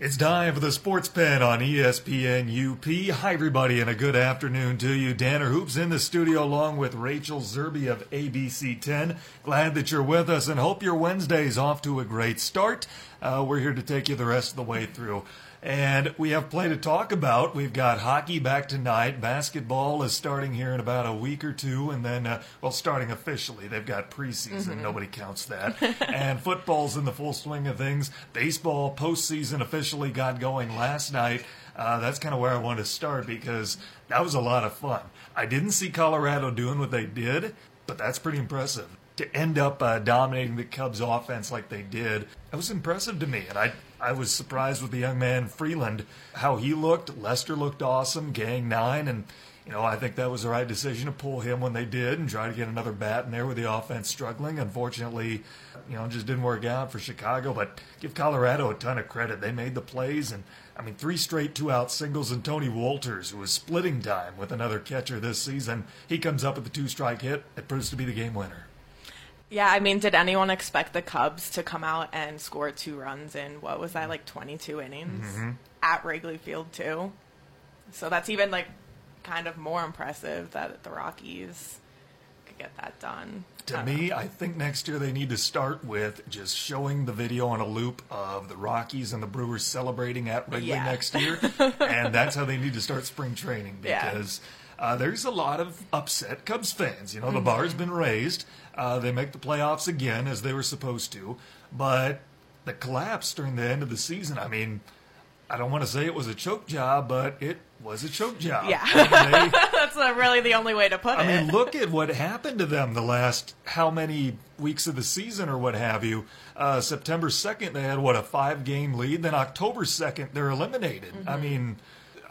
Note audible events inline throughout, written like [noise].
It's time for the Sports Pen on ESPN UP. Hi, everybody, and a good afternoon to you. Tanner Hoops in the studio along with Rachel Zerby of ABC 10. Glad that you're with us and hope your Wednesday's off to a great start. Uh, we're here to take you the rest of the way through. And we have play to talk about. We've got hockey back tonight. Basketball is starting here in about a week or two, and then, uh, well, starting officially. They've got preseason. Nobody counts that. [laughs] and football's in the full swing of things. Baseball postseason officially got going last night. Uh, that's kind of where I want to start because that was a lot of fun. I didn't see Colorado doing what they did, but that's pretty impressive. To end up uh, dominating the Cubs offense like they did, that was impressive to me. And I, I was surprised with the young man Freeland, how he looked. Lester looked awesome, gang nine, and you know I think that was the right decision to pull him when they did and try to get another bat in there with the offense struggling. Unfortunately, you know, just didn't work out for Chicago. But give Colorado a ton of credit. They made the plays, and I mean three straight two-out singles. And Tony Wolters, who was splitting time with another catcher this season, he comes up with the two-strike hit. It proves to be the game winner. Yeah, I mean, did anyone expect the Cubs to come out and score two runs in what was that like 22 innings Mm-hmm. at Wrigley Field too? So that's even like kind of more impressive that the Rockies could get that done. To I me, I think next year they need to start with just showing the video on a loop of the Rockies and the Brewers celebrating at Wrigley Yeah. next year, [laughs] and that's how they need to start spring training Yeah. Uh, there's a lot of upset Cubs fans. You know, the Mm-hmm. bar's been raised. Uh, they make the playoffs again as they were supposed to, but the collapse during the end of the season. I mean. I don't want to say it was a choke job, but it was a choke job. Yeah. They- [laughs] That's really the only way to put I it. I mean, look at what happened to them the last how many weeks of the season or what have you. Uh, September 2nd, they had, what, a five game lead. Then October 2nd, they're eliminated. I mean,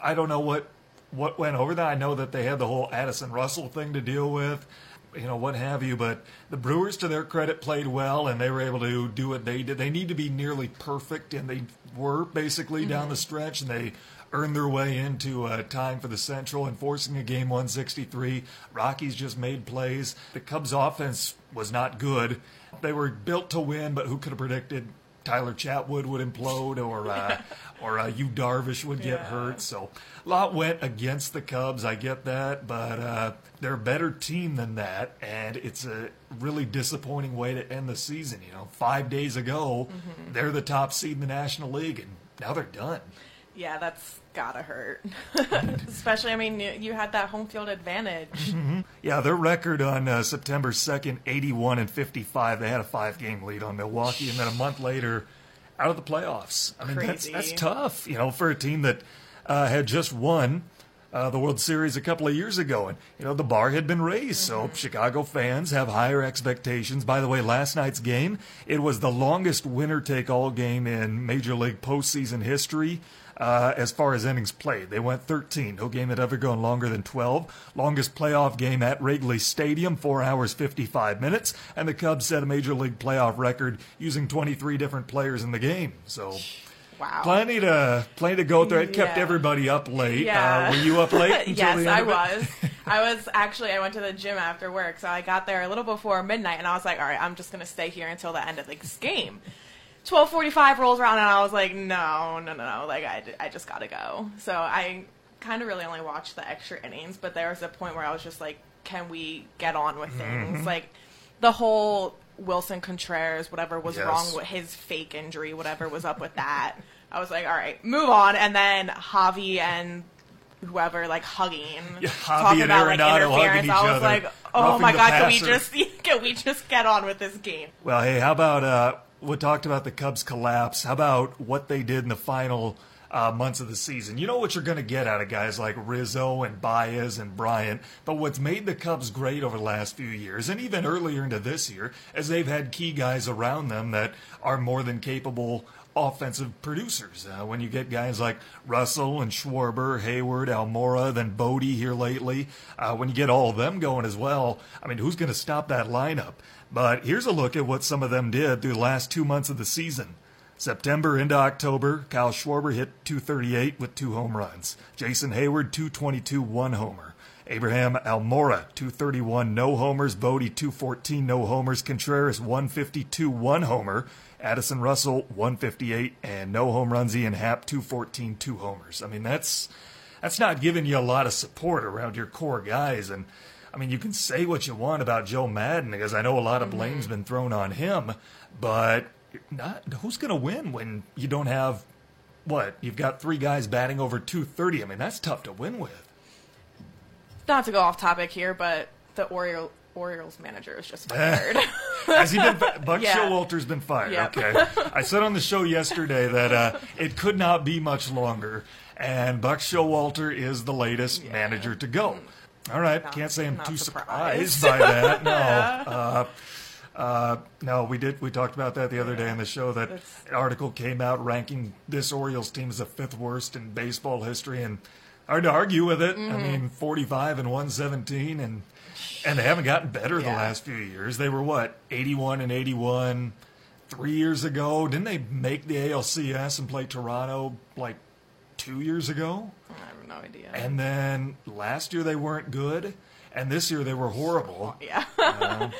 I don't know what, what went over that. I know that they had the whole Addison Russell thing to deal with, you know, what have you. But the Brewers, to their credit, played well and they were able to do what they did. They need to be nearly perfect, and they were basically down the stretch, and they earned their way into uh, tying for the Central and forcing a game 163. Rockies just made plays. The Cubs' offense was not good. They were built to win, but who could have predicted Tyler Chatwood would implode or uh, or uh, you Darvish would get Yeah. hurt? So a lot went against the Cubs. I get that, but uh, they're a better team than that, and it's a really disappointing way to end the season. You know, five days ago, they're the top seed in the National League, and now they're done. Yeah, that's gotta hurt. [laughs] Especially, I mean, you, you had that home field advantage. Yeah, their record on uh, September 2nd, 81 and 55. They had a five game lead on Milwaukee, and then a month later, out of the playoffs. I mean, that's, that's tough, you know, for a team that uh, had just won uh, the World Series a couple of years ago. And, you know, the bar had been raised, so Chicago fans have higher expectations. By the way, last night's game, it was the longest winner take all game in Major League postseason history. Uh, as far as innings played, they went 13. No game had ever gone longer than 12. Longest playoff game at Wrigley Stadium, 4 hours 55 minutes. And the Cubs set a major league playoff record using 23 different players in the game. So Wow. plenty to plenty to go through. It kept Yeah. everybody up late. Yeah. Uh, were you up late? [laughs] yes, I end of it? was. I was actually. I went to the gym after work, so I got there a little before midnight, and I was like, "All right, I'm just gonna stay here until the end of this game." Twelve forty-five rolls around, and I was like, "No, no, no, no! Like, I, I just gotta go." So I kind of really only watched the extra innings, but there was a point where I was just like, "Can we get on with Mm-hmm. things?" Like the whole Willson Contreras, whatever was Yes. wrong with his fake injury, whatever was up with that. I was like, "All right, move on." And then Javi and whoever like hugging, Yeah, Javi talking and about like interference. I was other, like, "Oh my god, can we just [laughs] can we just get on with this game?" Well, hey, how about uh, we talked about the Cubs collapse? How about what they did in the final uh, months of the season? You know what you're going to get out of guys like Rizzo and Baez and Bryant, but what's made the Cubs great over the last few years, and even earlier into this year, is they've had key guys around them that are more than capable offensive producers. Uh, when you get guys like Russell and Schwarber, Heyward, Almora, then Bote here lately, uh, when you get all of them going as well, I mean, who's going to stop that lineup? But here's a look at what some of them did through the last two months of the season. September into October, Kyle Schwarber hit 238 with two home runs. Jason Heyward, 222, one homer. Abraham Almora, 231, no homers. Bote, 214, no homers. Contreras, 152, one homer. Addison Russell 158 and no home runs. Ian Happ 214, two homers. I mean that's that's not giving you a lot of support around your core guys. And I mean you can say what you want about Joe Maddon because I know a lot of blame's mm-hmm. been thrown on him, but not who's going to win when you don't have what you've got three guys batting over 230. I mean that's tough to win with. Not to go off topic here, but the Oriole, Orioles manager is just [laughs] fired. Has he been? [laughs] Buck Yeah. Showalter's been fired. Yep. Okay. I said on the show yesterday that uh, it could not be much longer, and Buck Showalter is the latest Yeah. manager to go. All right, Not- can't say I'm too surprised. surprised by that. No. [laughs] Uh, uh, no, we did. We talked about that the other day on the show. That That's- an article came out ranking this Orioles team as the fifth worst in baseball history, and hard to argue with it. Mm-hmm. I mean, 45 and 117, and and they haven't gotten better the last few years. They were what 81 and 81 three years ago. Didn't they make the ALCS and play Toronto like two years ago? I have no idea. And then last year they weren't good, and this year they were horrible. yeah. [laughs]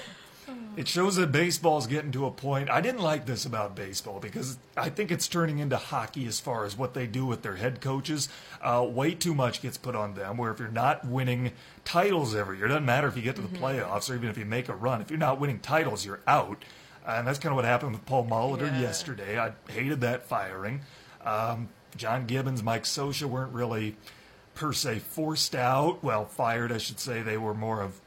It shows that baseball's getting to a point. I didn't like this about baseball because I think it's turning into hockey as far as what they do with their head coaches. Uh, way too much gets put on them. Where if you're not winning titles every year, it doesn't matter if you get to the playoffs or even if you make a run. If you're not winning titles, you're out. And that's kind of what happened with Paul Molitor Yeah. yesterday. I hated that firing. Um, John Gibbons, Mike Scioscia weren't really per se forced out. Well, fired, I should say. They were more of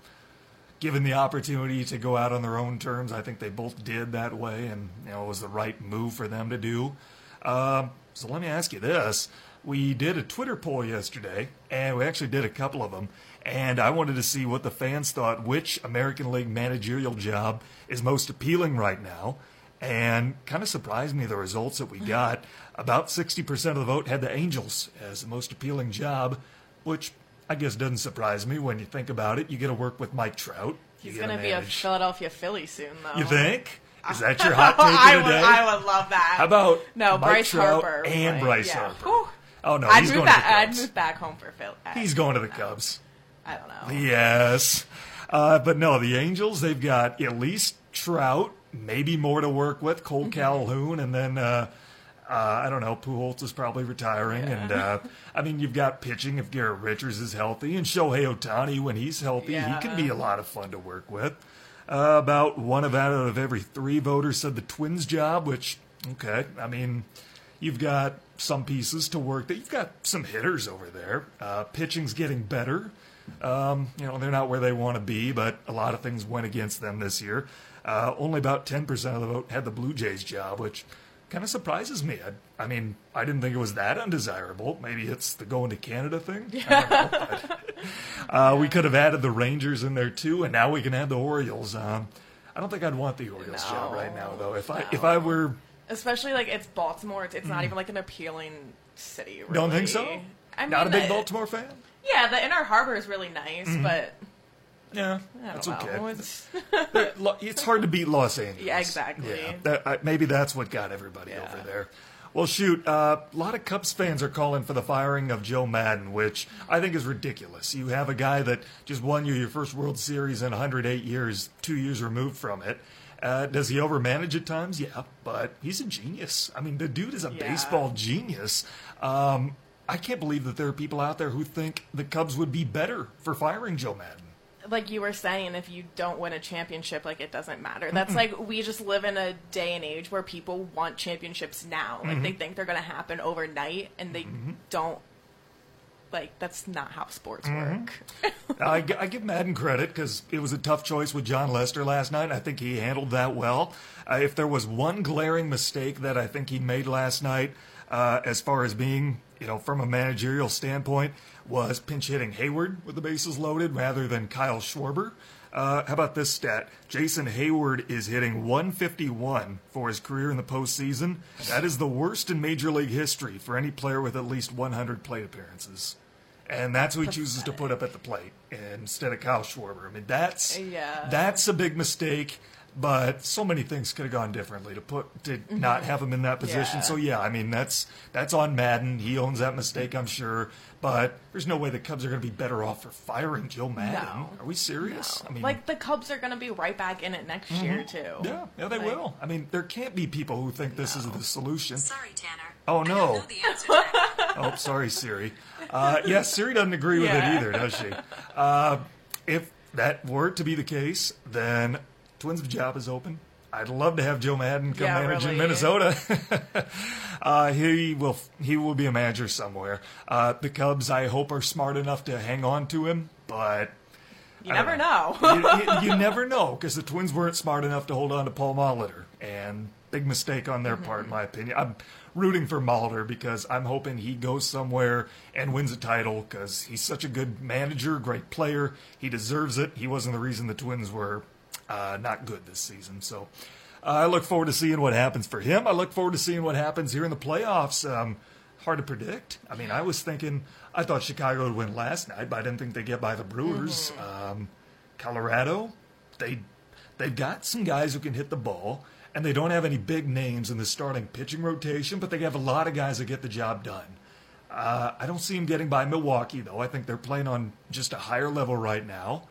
given the opportunity to go out on their own terms. I think they both did that way, and you know it was the right move for them to do. Um, so let me ask you this: We did a Twitter poll yesterday, and we actually did a couple of them, and I wanted to see what the fans thought. Which American League managerial job is most appealing right now? And kind of surprised me the results that we got. About 60% of the vote had the Angels as the most appealing job, which I guess doesn't surprise me when you think about it. You get to work with Mike Trout. You He's gonna be a Philadelphia Philly soon, though. You think? Is that your [laughs] hot I take of would, the day? I would love that. How about no Mike Bryce Trout Harper and like, Bryce yeah. Harper? Whew. Oh no, I'd he's move going back. to I'd move back home for Philly. He's going to the Cubs. I don't know. Yes. Uh, but no, the Angels, they've got at least Trout, maybe more to work with, Kole Mm-hmm. Calhoun, and then, uh, uh, I don't know, Pujols is probably retiring. And, uh, I mean, you've got pitching if Garrett Richards is healthy, and Shohei Ohtani, when he's healthy, Yeah. he can be a lot of fun to work with. Uh, about one of out of every three voters said the Twins job, which, okay, I mean, you've got some pieces to work that you've got some hitters over there. Uh, pitching's getting better. Um, you know, they're not where they want to be, but a lot of things went against them this year. Uh, only about 10% of the vote had the Blue Jays job, which kind of surprises me. I, I mean, I didn't think it was that undesirable. Maybe it's the going to Canada thing. Know. But, [laughs] uh, we could have added the Rangers in there too, and now we can add the Orioles. Um, I don't think I'd want the Orioles job right now, though. If I if I were Especially like it's Baltimore. It's, it's not even like an appealing city. Really. Mm. Don't think so? I mean, not a big the- Baltimore fan. Yeah, the Inner Harbor is really nice, but Yeah, I that's know. okay. It's, [laughs] it's hard to beat Los Angeles. Yeah, exactly. Yeah, that, I, maybe that's what got everybody Yeah. over there. Well, shoot, uh, a lot of Cubs fans are calling for the firing of Joe Maddon, which I think is ridiculous. You have a guy that just won you your first World Series in 108 years, two years removed from it. Uh, does he overmanage at times? Yeah, but he's a genius. I mean, the dude is a Yeah. baseball genius. Um, I can't believe that there are people out there who think the Cubs would be better for firing Joe Maddon. Like you were saying, if you don't win a championship, like it doesn't matter. That's like we just live in a day and age where people want championships now. Like Mm-hmm. they think they're going to happen overnight, and they don't. Like that's not how sports Mm-hmm. work. I, [laughs] I give Maddon credit because it was a tough choice with Jon Lester last night. I think he handled that well. Uh, if there was one glaring mistake that I think he made last night, uh, as far as being, you know, from a managerial standpoint, was pinch hitting Heyward with the bases loaded rather than Kyle Schwarber. Uh, how about this stat? Jason Heyward is hitting 151 for his career in the postseason. That is the worst in Major League history for any player with at least 100 plate appearances. And that's who he chooses to put up at the plate instead of Kyle Schwarber. I mean, that's Yeah. that's a big mistake. But so many things could have gone differently to put to not have him in that position. Mm-hmm. Yeah. So yeah, I mean that's that's on Maddon. He owns that mistake, I'm sure. But there's no way the Cubs are going to be better off for firing Joe Maddon. No. Are we serious? I mean, like the Cubs are going to be right back in it next year too. Mm-hmm. yeah, yeah, they Like, will. I mean, there can't be people who think this is the solution. Sorry, Tanner. Oh, I no. don't know the answer to that. [laughs] Oh, sorry, Siri. Uh, yes, Siri doesn't agree with Yeah. it either, does she? Uh, if that were to be the case, then Twins' job is open. I'd love to have Joe Maddon come Yeah, manage in. Minnesota. [laughs] uh, he will. He will be a manager somewhere. Uh, the Cubs, I hope, are smart enough to hang on to him, but You never know. [laughs] you, you, you never know because the Twins weren't smart enough to hold on to Paul Molitor, and big mistake on their part, in my opinion. I'm rooting for Molitor because I'm hoping he goes somewhere and wins a title because he's such a good manager, great player. He deserves it. He wasn't the reason the Twins were uh, not good this season, so. Uh, I look forward to seeing what happens for him. I look forward to seeing what happens here in the playoffs. Um, hard to predict. I mean, I was thinking, I thought Chicago would win last night, but I didn't think they'd get by the Brewers. Um, Colorado, they they've got some guys who can hit the ball, and they don't have any big names in the starting pitching rotation, but they have a lot of guys that get the job done. Uh, I don't see them getting by Milwaukee though. I think they're playing on just a higher level right now.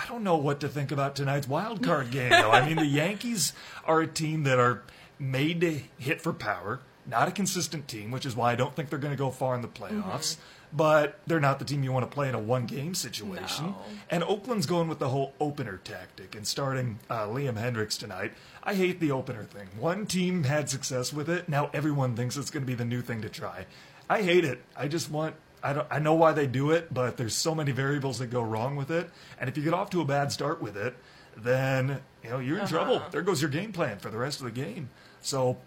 I don't know what to think about tonight's wild card game though. I mean, the Yankees are a team that are made to hit for power, not a consistent team, which is why I don't think they're going to go far in the playoffs. But they're not the team you want to play in a one game situation. No. And Oakland's going with the whole opener tactic and starting uh, Liam Hendriks tonight. I hate the opener thing. One team had success with it. Now everyone thinks it's going to be the new thing to try. I hate it. I just want. I don't. I know why they do it, but there's so many variables that go wrong with it. And if you get off to a bad start with it, then you know you're in uh-huh. trouble. There goes your game plan for the rest of the game. So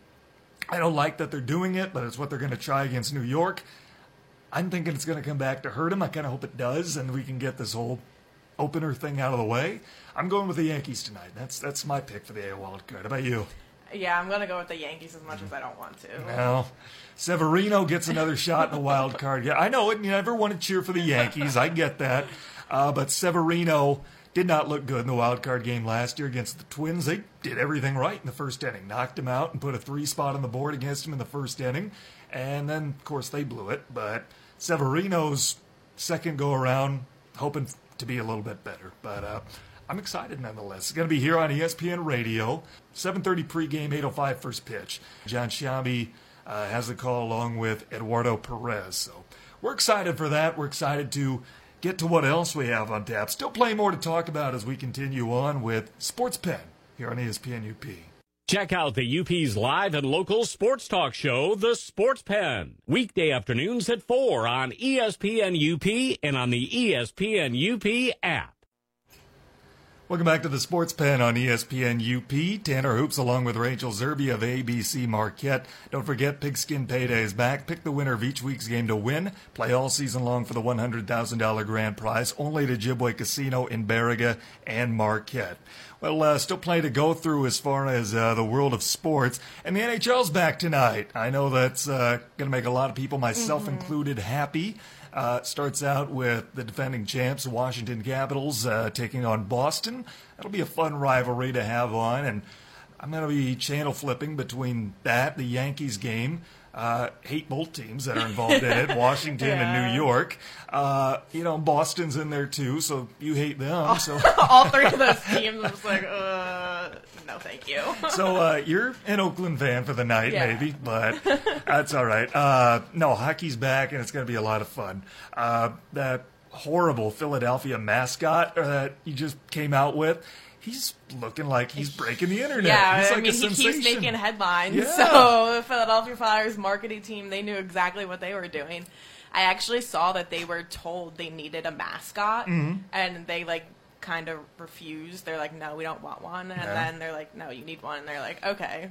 I don't like that they're doing it, but it's what they're going to try against New York. I'm thinking it's going to come back to hurt them. I kind of hope it does, and we can get this whole opener thing out of the way. I'm going with the Yankees tonight. That's that's my pick for the AL wild card. How about you? Yeah, I'm going to go with the Yankees as much as I don't want to. Well, Severino gets another shot in the wild card. Yeah, I know it. You never want to cheer for the Yankees. I get that. Uh, but Severino did not look good in the wild card game last year against the Twins. They did everything right in the first inning, knocked him out and put a three spot on the board against him in the first inning. And then, of course, they blew it. But Severino's second go around, hoping to be a little bit better. But uh, I'm excited nonetheless. It's going to be here on ESPN Radio, 7:30 pregame, 8:05 first pitch. Jon Sciambi uh, has the call along with Eduardo Perez. So we're excited for that. We're excited to get to what else we have on tap. Still plenty more to talk about as we continue on with Sports Pen here on ESPN UP. Check out the UP's live and local sports talk show, The Sports Pen. Weekday afternoons at 4 on ESPN UP and on the ESPN UP app. Welcome back to the Sports Pen on ESPN UP. Tanner Hoops along with Rachel Zerby of ABC Marquette. Don't forget Pigskin Payday is back. Pick the winner of each week's game to win. Play all season long for the $100,000 grand prize only at Ojibwe Casino in Baraga and Marquette. Well, uh, still plenty to go through as far as uh, the world of sports. And the NHL's back tonight. I know that's uh, going to make a lot of people, myself included, happy. Uh, starts out with the defending champs, Washington Capitals, uh, taking on Boston. That'll be a fun rivalry to have on, and I'm going to be channel flipping between that, the Yankees game. Uh, hate both teams that are involved in it, [laughs] Washington and New York. Uh, you know, Boston's in there too, so you hate them. So, [laughs] All three of those [laughs] teams, I'm just like, uh, no, thank you. so uh, you're an Oakland fan for the night, Yeah. maybe, but that's all right. Uh, no, hockey's back, and it's going to be a lot of fun. Uh, that horrible Philadelphia mascot that you just came out with, he's looking like he's breaking the internet. Yeah, he's I mean, a he sensation. keeps making headlines. Yeah. So the Philadelphia Flyers marketing team, they knew exactly what they were doing. I actually saw that they were told they needed a mascot, Mm-hmm. and they like kind of refused. They're like, "No, we don't want one." And Yeah. then they're like, "No, you need one." And they're like, "Okay."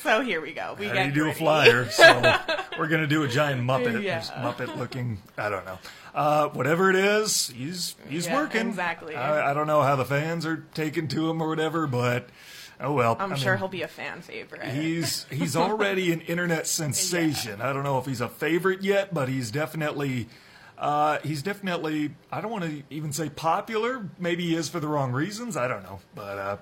So here we go. We How get do a flyer? [laughs] So we're gonna do a giant Muppet, Yeah. Muppet looking. I don't know. Uh, whatever it is, he's he's Yeah, working. exactly. I, I don't know how the fans are taking to him or whatever, but oh well. I'm I sure mean, he'll be a fan favorite. He's [laughs] he's already an internet sensation. I don't know if he's a favorite yet, but he's definitely uh, he's definitely I don't want to even say popular. Maybe he is for the wrong reasons. I don't know, but uh,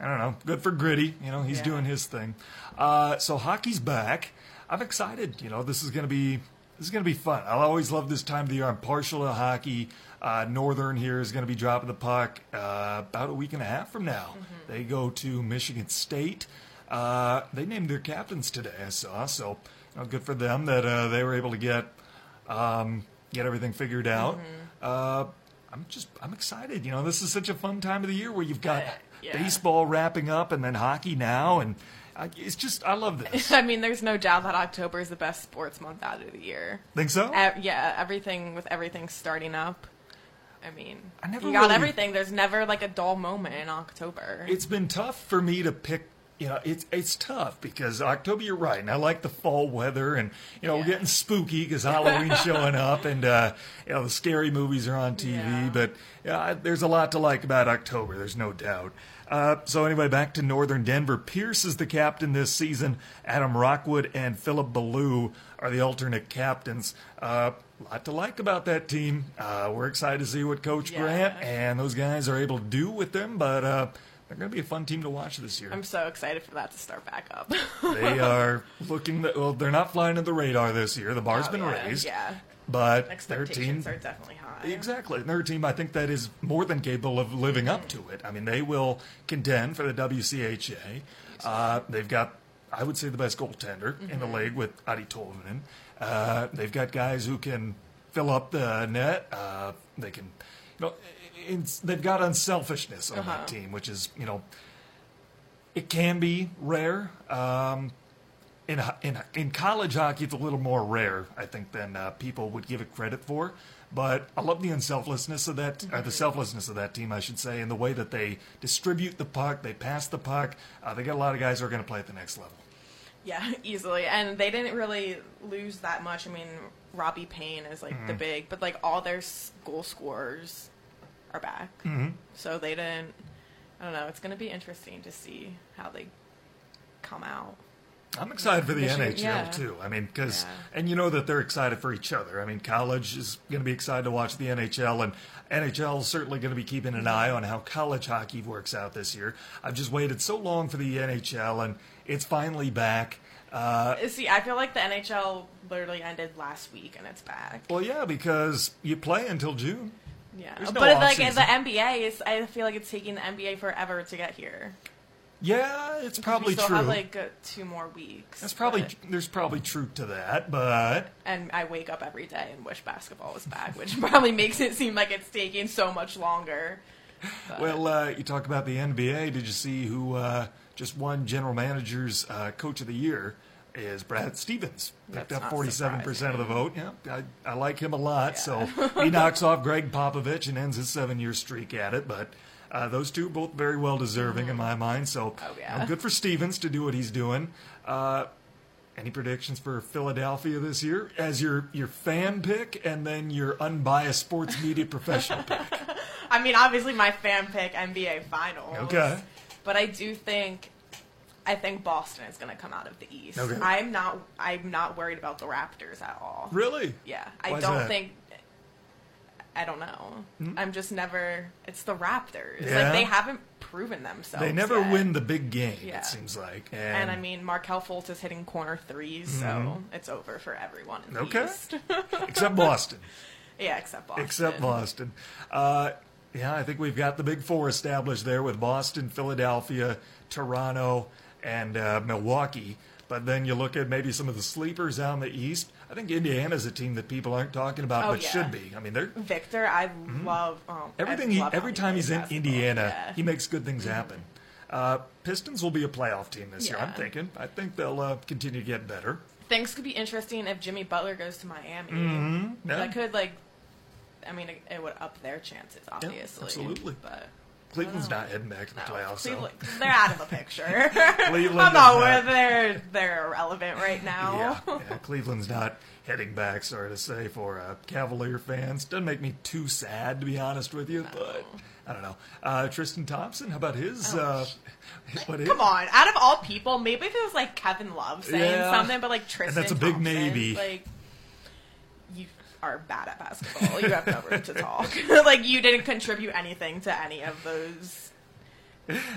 I don't know. Good for Gritty. You know, he's Yeah. doing his thing. Uh, so hockey's back. I'm excited. You know, this is going to be this is going to be fun. I always love this time of the year. I'm partial to hockey. Uh, Northern here is going to be dropping the puck uh, about a week and a half from now. Mm-hmm. They go to Michigan State. Uh, they named their captains today. I saw so. You know, good for them that uh, they were able to get um, get everything figured out. Mm-hmm. Uh, I'm just I'm excited. You know, this is such a fun time of the year where you've got yeah. baseball wrapping up and then hockey now, and I, it's just I love this. [laughs] I mean, there's no doubt that October is the best sports month out of the year. Think so? Uh, yeah, everything with everything starting up. I mean, I never you got really- everything. There's never like a dull moment in October. it's been tough for me to pick. You know, it's it's tough because October. You're right, and I like the fall weather, and you know we're getting spooky because [laughs] Halloween's showing up, and uh, you know the scary movies are on TV. Yeah. But yeah, I- there's a lot to like about October. There's no doubt. Uh, so anyway, back to Northern Denver. Pierce is the captain this season. Adam Rockwood and Philip Beaulieu are the alternate captains. Uh, a lot to like about that team. Uh, we're excited to see what Coach Yeah. Grant and those guys are able to do with them, but uh, they're going to be a fun team to watch this year. I'm so excited for that to start back up. [laughs] they are looking. well, they're not flying to the radar this year. The bar's Oh, been yeah, raised, Yeah, but their team are definitely high. Exactly. And their team, I think that is more than capable of living up to it. I mean, they will contend for the WCHA. Uh, they've got, I would say, the best goaltender in the league with Atte Tolvanen. Uh, they've got guys who can fill up the net. Uh, they can, you know, they've got unselfishness on that team, which is, you know, it can be rare. Um, in, in in college hockey, it's a little more rare, I think, than uh, people would give it credit for. But I love the unselflessness of that, or the selflessness of that team, I should say, and the way that they distribute the puck, they pass the puck. Uh, they got a lot of guys who are going to play at the next level. Yeah, [laughs] easily. And they didn't really lose that much. I mean, Robbie Payne is like Mm-hmm. the big, but like all their goal scorers are back. Mm-hmm. So they didn't. I don't know. It's going to be interesting to see how they come out. I'm excited for the Michigan- NHL yeah. too. I mean, because Yeah. and you know that they're excited for each other. I mean, college is going to be excited to watch the NHL, and NHL is certainly going to be keeping an eye on how college hockey works out this year. I've just waited so long for the NHL, and it's finally back. Uh, See, I feel like the NHL literally ended last week and it's back. well, yeah, because you play until June. Yeah, There's no but like off-season. the NBA is, I feel like it's taking the NBA forever to get here. Yeah, it's probably we still true. have like two more weeks. That's probably but- there's probably truth to that, but and I wake up every day and wish basketball was back, which [laughs] probably makes it seem like it's taking so much longer. But- Well, uh, you talk about the NBA. Did you see who uh, just won General Manager's uh, Coach of the Year? Is Brad Stevens picked That's up forty-seven percent of the vote? Yeah, I, I like him a lot. So [laughs] he knocks off Gregg Popovich and ends his seven-year streak at it. But uh, those two both very well deserving in my mind. So Oh, you know, good for Stevens to do what he's doing. Uh, any predictions for Philadelphia this year as your your fan pick and then your unbiased sports media professional pick? [laughs] I mean, obviously my fan pick NBA Finals. Okay. But I do think, I think Boston is going to come out of the East. Okay. I'm not. I'm not worried about the Raptors at all. Really? Yeah, I Why's don't that? Hmm? think. I don't know. I'm just never. It's the Raptors. Yeah? Like they haven't proven themselves. They never yet. win the big game. Yeah. It seems like. And I mean, Markelle Fultz is hitting corner threes, so it's over for everyone in the Mm-hmm. Okay. East. [laughs] except Boston. [laughs] yeah, except Boston. Except Boston. Uh, yeah, I think we've got the big four established there with Boston, Philadelphia, Toronto, and uh, Milwaukee. But then you look at maybe some of the sleepers out in the East. I think Indiana's a team that people aren't talking about, Oh, but yeah. should be. I mean, they're Victor, I love. Um, Mm-hmm. everything. I He, love every time he's in. Indiana, Yeah. Mm-hmm. he makes good things happen. Uh, Pistons will be a playoff team this year. I'm thinking. I think they'll uh, continue to get better. Things could be interesting if Jimmy Butler goes to Miami. Mm-hmm. Yeah. That could like. I mean, it, it would up their chances, obviously. absolutely. But Cleveland's not heading back to the no, playoffs. so- Cleveland, they're out of the picture. [laughs] Cleveland I'm not they're they're irrelevant right now. Yeah, yeah, Cleveland's not heading back, sorry to say, for uh, Cavalier fans. Doesn't make me too sad, to be honest with you, but I don't know. Uh, Tristan Thompson, how about his? Uh, [laughs] what Oh, Come his- on, out of all people, maybe if it was like Kevin Love saying Yeah. something, but like Tristan, that's a big Thompson, maybe. Like, you are bad at basketball. You have no room to [laughs] talk. [laughs] like, you didn't contribute anything to any of those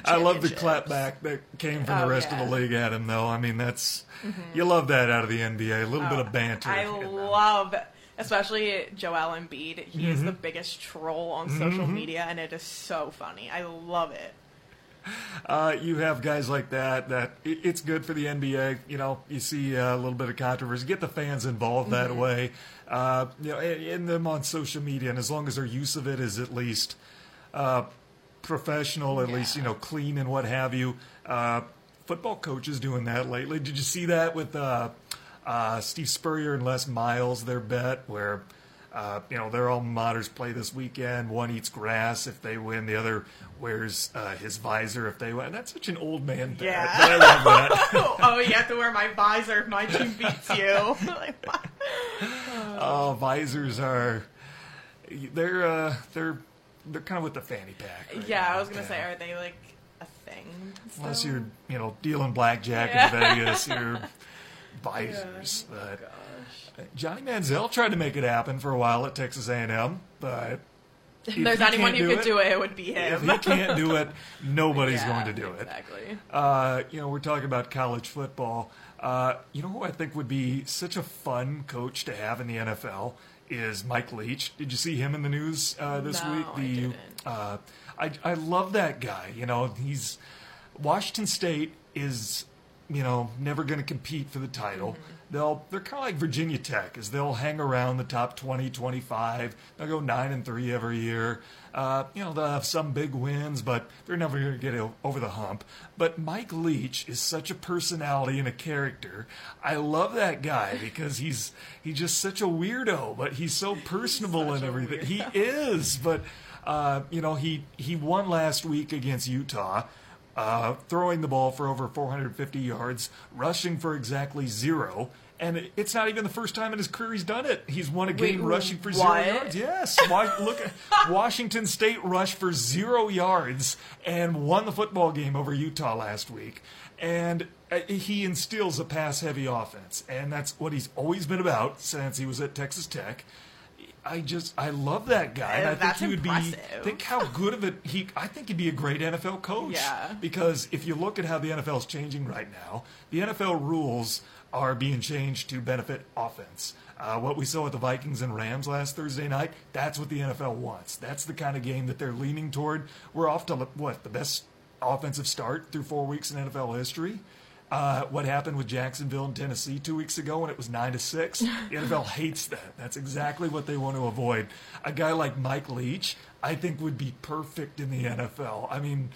I love the clapback that came from the Oh, rest yeah. Mm-hmm. of the league at him, though. I mean, that's you love that out of the NBA. A little bit of banter. Oh, I in them. love, especially Joel Embiid. He is the Mm-hmm. biggest troll on social media, and it is so funny. I love it. Uh, you have guys like that. That it, it's good for the NBA. You know, you see a little bit of controversy. Get the fans involved Mm-hmm. that way. Uh, you know, and, and them on social media, and as long as their use of it is at least uh, professional, at least you know clean and what have you. Uh, football coaches doing that lately. Did you see that with uh, uh, Steve Spurrier and Les Miles? Their bet where. Uh, you know, their alma maters play this weekend. One eats grass if they win. The other wears uh, his visor if they win. That's such an old man bet. Yeah. I love that. [laughs] oh, you have to wear my visor if my team beats you. [laughs] Oh, visors are they're uh, they're they're kind of with the fanny pack. right yeah, now. I was gonna Yeah. say, are they like a thing? Unless you're you know dealing blackjack Yeah. in Vegas, you're [laughs] visors. But Gosh. Johnny Manziel tried to make it happen for a while at Texas A&M, but if there's he anyone who could do it, it would be him. if he can't do it, [laughs] nobody's Yeah, going to do it. Exactly. Uh, you know, we're talking about college football. Uh, you know who I think would be such a fun coach to have in the NFL is Mike Leach. Did you see him in the news uh, this No, week? I didn't. Uh, I I love that guy. You know, he's Washington State is you know never going to compete for the title. Mm-hmm. They'll they're kind of like Virginia Tech, is they'll hang around the top 20, 25. They'll go nine and three every year. Uh, you know, they'll have some big wins, but they're never going to get over the hump. But Mike Leach is such a personality and a character. I love that guy [laughs] because he's he's just such a weirdo, but he's so personable and everything. He is, but uh, you know, he he won last week against Utah. Uh, throwing the ball for over 450 yards, rushing for exactly zero, and it's not even the first time in his career he's done it. He's won a game Wait, rushing for what? zero yards. Yes, look at [laughs] Washington State rushed for zero yards and won the football game over Utah last week. And uh, he instills a pass-heavy offense, and that's what he's always been about since he was at Texas Tech. I just I love that guy. And I Uh, think he would impressive. be think how good of it he I think he'd be a great NFL coach. Yeah. Because if you look at how the NFL is changing right now, the NFL rules are being changed to benefit offense. Uh, what we saw with the Vikings and Rams last Thursday night, that's what the NFL wants. That's the kind of game that they're leaning toward. We're off to what the best offensive start through four weeks in NFL history. Uh, what happened with Jacksonville and Tennessee two weeks ago when it was nine to six? [laughs] The NFL hates that. That's exactly what they want to avoid. A guy like Mike Leach, I think, would be perfect in the NFL. I mean,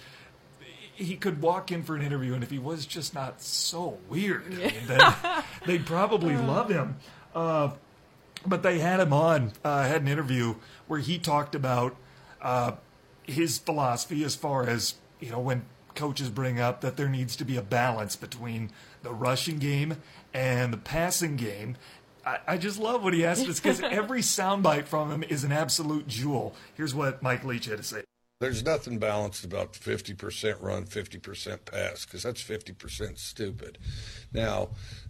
he could walk in for an interview, and if he was just not so weird, I mean, then [laughs] they'd probably love him. Uh, but they had him on, uh, had an interview where he talked about uh, his philosophy as far as, you know, when coaches bring up that there needs to be a balance between the rushing game and the passing game. I, I just love what he has to because every soundbite from him is an absolute jewel. Here's what Mike Leach had to say. There's nothing balanced about 50% run, 50% pass, because that's 50% stupid. Now,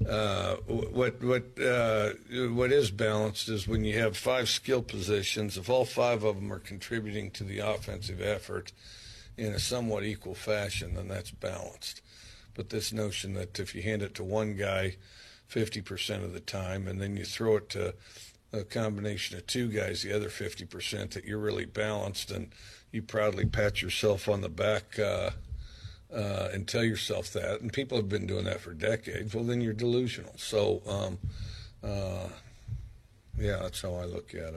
uh, what what uh, what is balanced is when you have five skill positions. If all five of them are contributing to the offensive effort in a somewhat equal fashion, then that's balanced. But this notion that if you hand it to one guy 50% of the time, and then you throw it to a combination of two guys, the other 50%, that you're really balanced and you proudly pat yourself on the back uh, uh, and tell yourself that. And people have been doing that for decades. Well, then you're delusional. So, um, uh, yeah, that's how I look at it.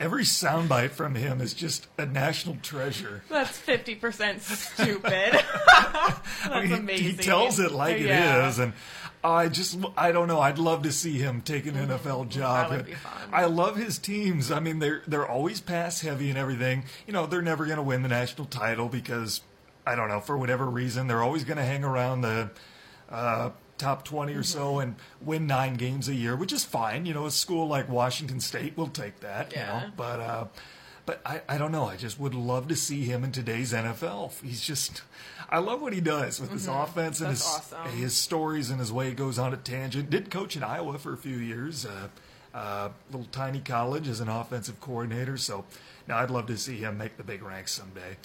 Every soundbite from him is just a national treasure. That's fifty percent stupid. [laughs] That's I mean, he- amazing. He tells it like Yeah. it is, and I just I don't know. I'd love to see him take an NFL job. Mm-hmm. would be fun. I love his teams. I mean, they're they're always pass heavy and everything. You know, they're never going to win the national title because I don't know for whatever reason they're always going to hang around the. Uh, top 20 or so Mm-hmm. and win nine games a year which is fine you know a school like washington state will take that you Yeah. know but uh but I, I don't know. I just would love to see him in today's NFL. He's just, I love what he does with his offense and Mm-hmm. That's his awesome. his stories and his way he goes on a tangent. Did coach in Iowa for a few years, uh, uh, little tiny college as an offensive coordinator. So now I'd love to see him make the big ranks someday.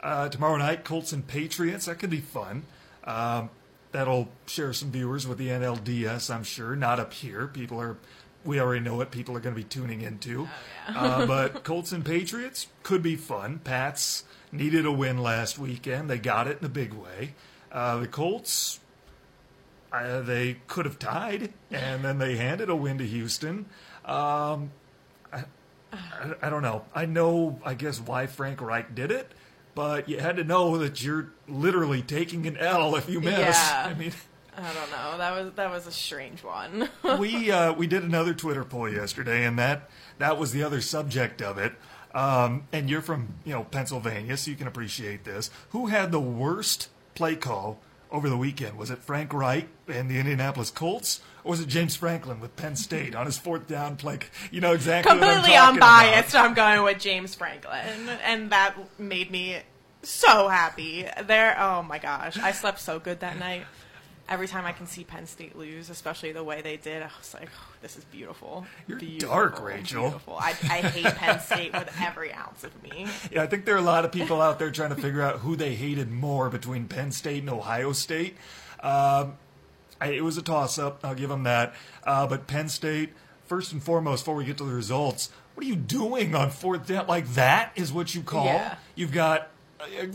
Uh, tomorrow night, Colts and Patriots. That could be fun. Um, that'll share some viewers with the NLDS, I'm sure. Not up here. People are, we already know what people are going to be tuning into. uh, but Colts and Patriots could be fun. Pats needed a win last weekend. They got it in a big way. Uh, the Colts, uh, they could have tied, and then they handed a win to Houston. Um, I, I, I don't know. I know, I guess, why Frank Reich did it, but you had to know that you're literally taking an L if you miss. Yeah. I mean, I don't know. That was that was a strange one. [laughs] we uh, we did another Twitter poll yesterday, and that that was the other subject of it. Um, and you're from you know Pennsylvania, so you can appreciate this. Who had the worst play call over the weekend? Was it Frank Reich and the Indianapolis Colts, or was it James Franklin with Penn State on his fourth down play? You know exactly. what I'm Completely unbiased. about. I'm going with James Franklin, and that made me so happy. There. Oh my gosh, I slept so good that night. Every time I can see Penn State lose, especially the way they did, I was like, oh, "This is beautiful." You're beautiful, dark, Rachel. Beautiful. I, I hate Penn State with every ounce of me. Yeah, I think there are a lot of people out there trying to figure out who they hated more between Penn State and Ohio State. Um, I, it was a toss up, I'll give them that. Uh, but Penn State, first and foremost, before we get to the results, what are you doing on fourth down? Like, that is what you call? Yeah. You've got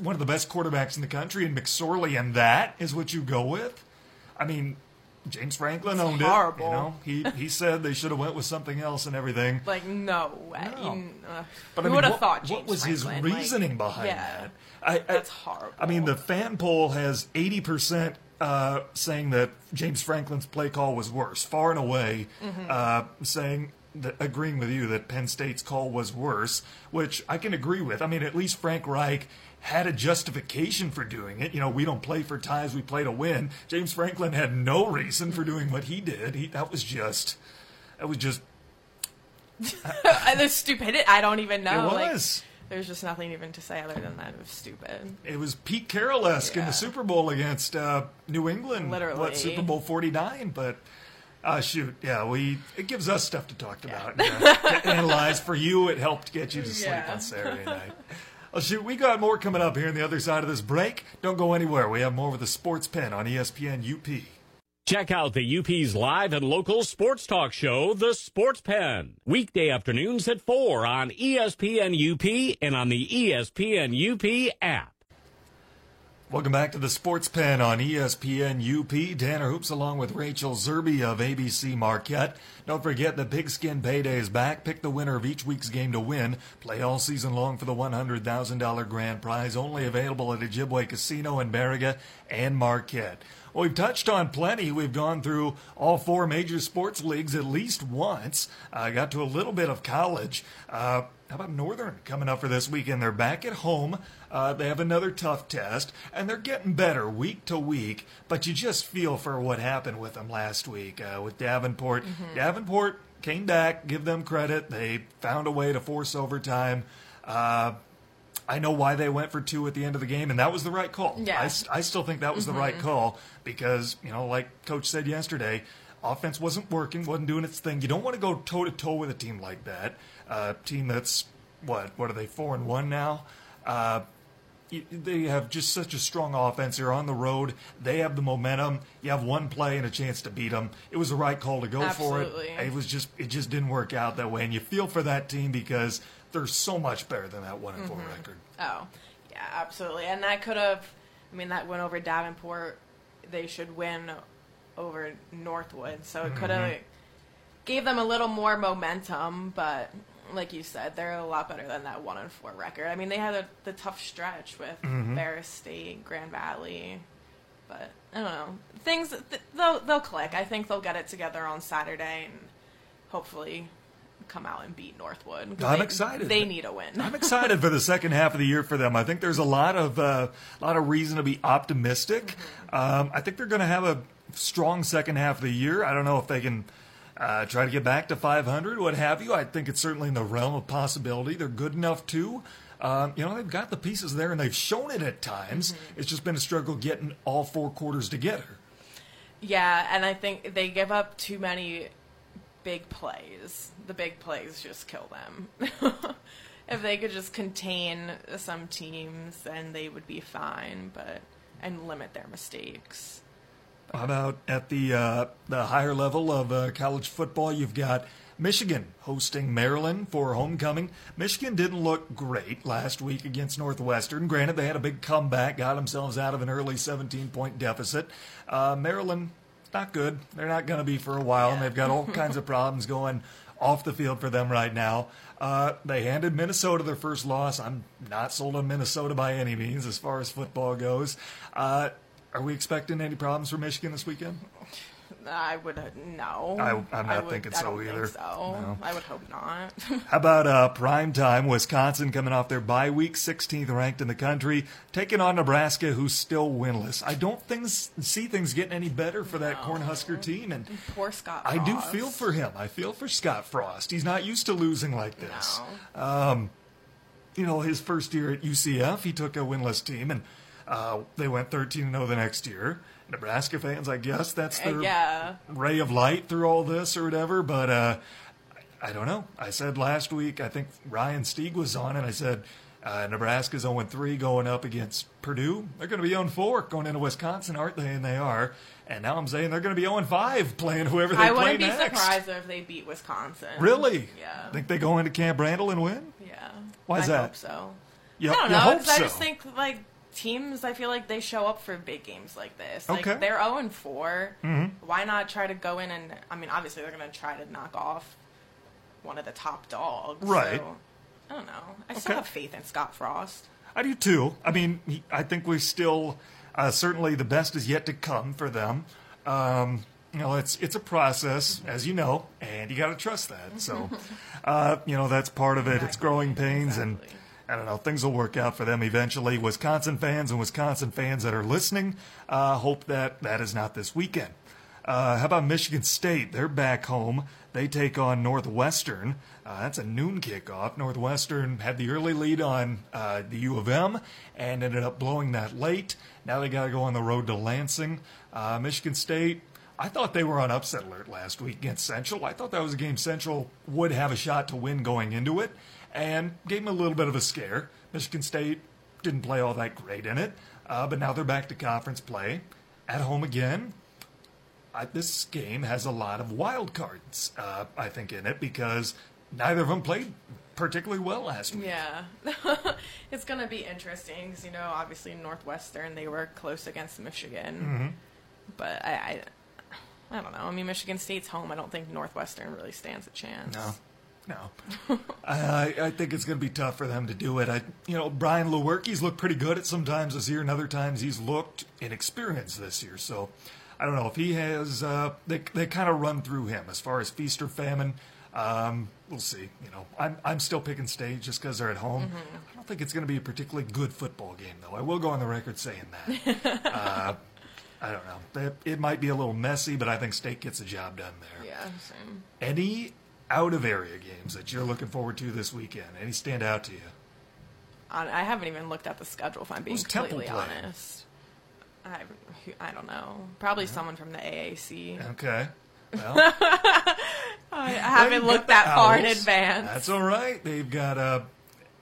one of the best quarterbacks in the country and McSorley, and that is what you go with? I mean, James Franklin owned horrible. it. You know, he he said they should have went with something else and everything. Like no way. No. Uh, But I mean, would have thought? James what was his Franklin? Like, reasoning behind yeah. that? I, I, That's horrible. I mean, the fan poll has eighty percent uh, saying that James Franklin's play call was worse, far and away, Mm-hmm. uh, saying that agreeing with you that Penn State's call was worse, which I can agree with. I mean, at least Frank Reich had a justification for doing it. You know, we don't play for ties, we play to win. James Franklin had no reason for doing what he did. He that was just that was just [laughs] Uh, the stupidity. I don't even know. it Like, was. there's just nothing even to say other than that. It was stupid. It was Pete Carroll-esque in the Super Bowl against uh, New England. Literally. What, Super Bowl 49? But, uh, shoot, yeah, we it gives us stuff to talk about. Yeah. to analyze. For you, it helped get you to [laughs] sleep Yeah. on Saturday night. [laughs] Oh, well, shoot, we got more coming up here on the other side of this break. Don't go anywhere. We have more with the Sports Pen on ESPN UP. Check out the UP's live and local sports talk show, The Sports Pen. Weekday afternoons at 4 on ESPN UP and on the ESPN UP app. Welcome back to the Sports Pen on ESPN UP. Tanner Hoops along with Rachel Zerby of ABC Marquette. Don't forget the Pigskin Payday is back. Pick the winner of each week's game to win. Play all season long for the $100,000 grand prize. Only available at Ojibwe Casino in Baraga and Marquette. Well, we've touched on plenty. We've gone through all four major sports leagues at least once. I uh, got to a little bit of college. Uh, how about Northern coming up for this weekend? They're back at home. Uh, they have another tough test, and they're getting better week to week. But you just feel for what happened with them last week uh, with Davenport. Davenport came back. Give them credit. They found a way to force overtime. Uh, I know why they went for two at the end of the game, and that was the right call. Yeah. I, I still think that was the right call because, you know, like Coach said yesterday, offense wasn't working, wasn't doing its thing. You don't want to go toe to toe with a team like that. A team that's, what, what are they, four and one now? Uh, they have just such a strong offense. They're on the road. They have the momentum. You have one play and a chance to beat them. It was the right call to go Absolutely. for it. It was just it just didn't work out that way. And you feel for that team because they're so much better than that one and 4 record. Oh, yeah, absolutely. And that could have, I mean, that went over Davenport, they should win over Northwood. So it could have Mm-hmm. gave them a little more momentum, but like you said, they're a lot better than that one and four record. I mean, they had a, the tough stretch with Mm-hmm. Ferris State, Grand Valley, but I don't know. Things th- they'll they'll click. I think they'll get it together on Saturday and hopefully come out and beat Northwood. I'm they- excited. They need a win. I'm [laughs] excited for the second half of the year for them. I think there's a lot of uh, lot of reason to be optimistic. Um, I think they're going to have a strong second half of the year. I don't know if they can uh, try to get back to 500, what have you. I think it's certainly in the realm of possibility. They're good enough too. Um, you know, they've got the pieces there, and they've shown it at times. It's just been a struggle getting all four quarters together. Yeah, and I think they give up too many big plays. The big plays just kill them. [laughs] if they could just contain some teams, then they would be fine, but and limit their mistakes. How about at the uh, the higher level of uh, college football? You've got Michigan hosting Maryland for homecoming. Michigan didn't look great last week against Northwestern. Granted, they had a big comeback, got themselves out of an early 17 point deficit. Uh, Maryland, not good. They're not going to be for a while, and they've got all kinds of problems going off the field for them right now. Uh, they handed Minnesota their first loss. I'm not sold on Minnesota by any means as far as football goes. Uh, are we expecting any problems for Michigan this weekend? I would no. I- I'm I not would- thinking I so don't either. Think so No. I would hope not. [laughs] How about uh, prime time? Wisconsin coming off their bye week, 16th ranked in the country, taking on Nebraska, who's still winless. I don't things, see things getting any better for that Cornhusker team, and Poor Scott. I do feel for him. I feel for Scott Frost. He's not used to losing like this. No. Um, You know, his first year at UCF, he took a winless team, and uh, they went 13 0 the next year. Nebraska fans, I guess that's Uh, their yeah. ray of light through all this or whatever. But uh, I don't know. I said last week, I think Ryan Stieg was on, and I said uh, Nebraska's 0 3 going up against Purdue. They're going to be 0 4 going into Wisconsin, aren't they? And they are. And now I'm saying they're going to be 0 5 playing whoever they I play next. I wouldn't be surprised if they beat Wisconsin. Really? Yeah. Think they go into Camp Randall and win? Yeah. Why is I that? Hope so. You, I don't you know hope because I just think like teams. I feel like they show up for big games like this. Like Okay. Mm-hmm. they're zero and 4 Why not try to go in and? I mean, obviously they're going to try to knock off one of the top dogs. Right. So, I don't know. I still Okay. have faith in Scott Frost. I do too. I mean, he- I think we still uh, certainly the best is yet to come for them. Um, you know, it's it's a process, as you know, and you got to trust that. So, uh, you know, that's part of it. It's growing pains, and Exactly. I don't know, things will work out for them eventually. Wisconsin fans and Wisconsin fans that are listening, uh, hope that that is not this weekend. Uh, how about Michigan State? They're back home. They take on Northwestern. Uh, that's a noon kickoff. Northwestern had the early lead on uh, the U of M and ended up blowing that late. Now they got to go on the road to Lansing. Uh, Michigan State. I thought they were on upset alert last week against Central. I thought that was a game Central would have a shot to win going into it, and gave them a little bit of a scare. Michigan State didn't play all that great in it, uh, but now they're back to conference play at home again. I, this game has a lot of wild cards, uh, I think, in it because neither of them played particularly well last week. Yeah, [laughs] it's gonna be interesting because you know, obviously Northwestern they were close against Michigan, Mm-hmm. but I, I, I don't know. I mean, Michigan State's home. I don't think Northwestern really stands a chance. No, no. I, I think it's going to be tough for them to do it. I, you know, Brian Lewerke's looked pretty good at some times this year, and other times he's looked inexperienced this year. So I don't know if he has. Uh, they they kind of run through him as far as feast or famine. Um, we'll see. You know, I'm I'm still picking state just because they're at home. I don't think it's going to be a particularly good football game, though. I will go on the record saying that. [laughs] uh, I don't know. It, it might be a little messy, but I think state gets the job done there. Yeah, same. Any out of area games that you're looking forward to this weekend? Any stand out to you? I I haven't even looked at the schedule. If I'm being Who's completely honest, I I don't know. Probably someone from the AAC. Okay. Well, [laughs] I, haven't looked that the far in advance. That's all right. They've got uh,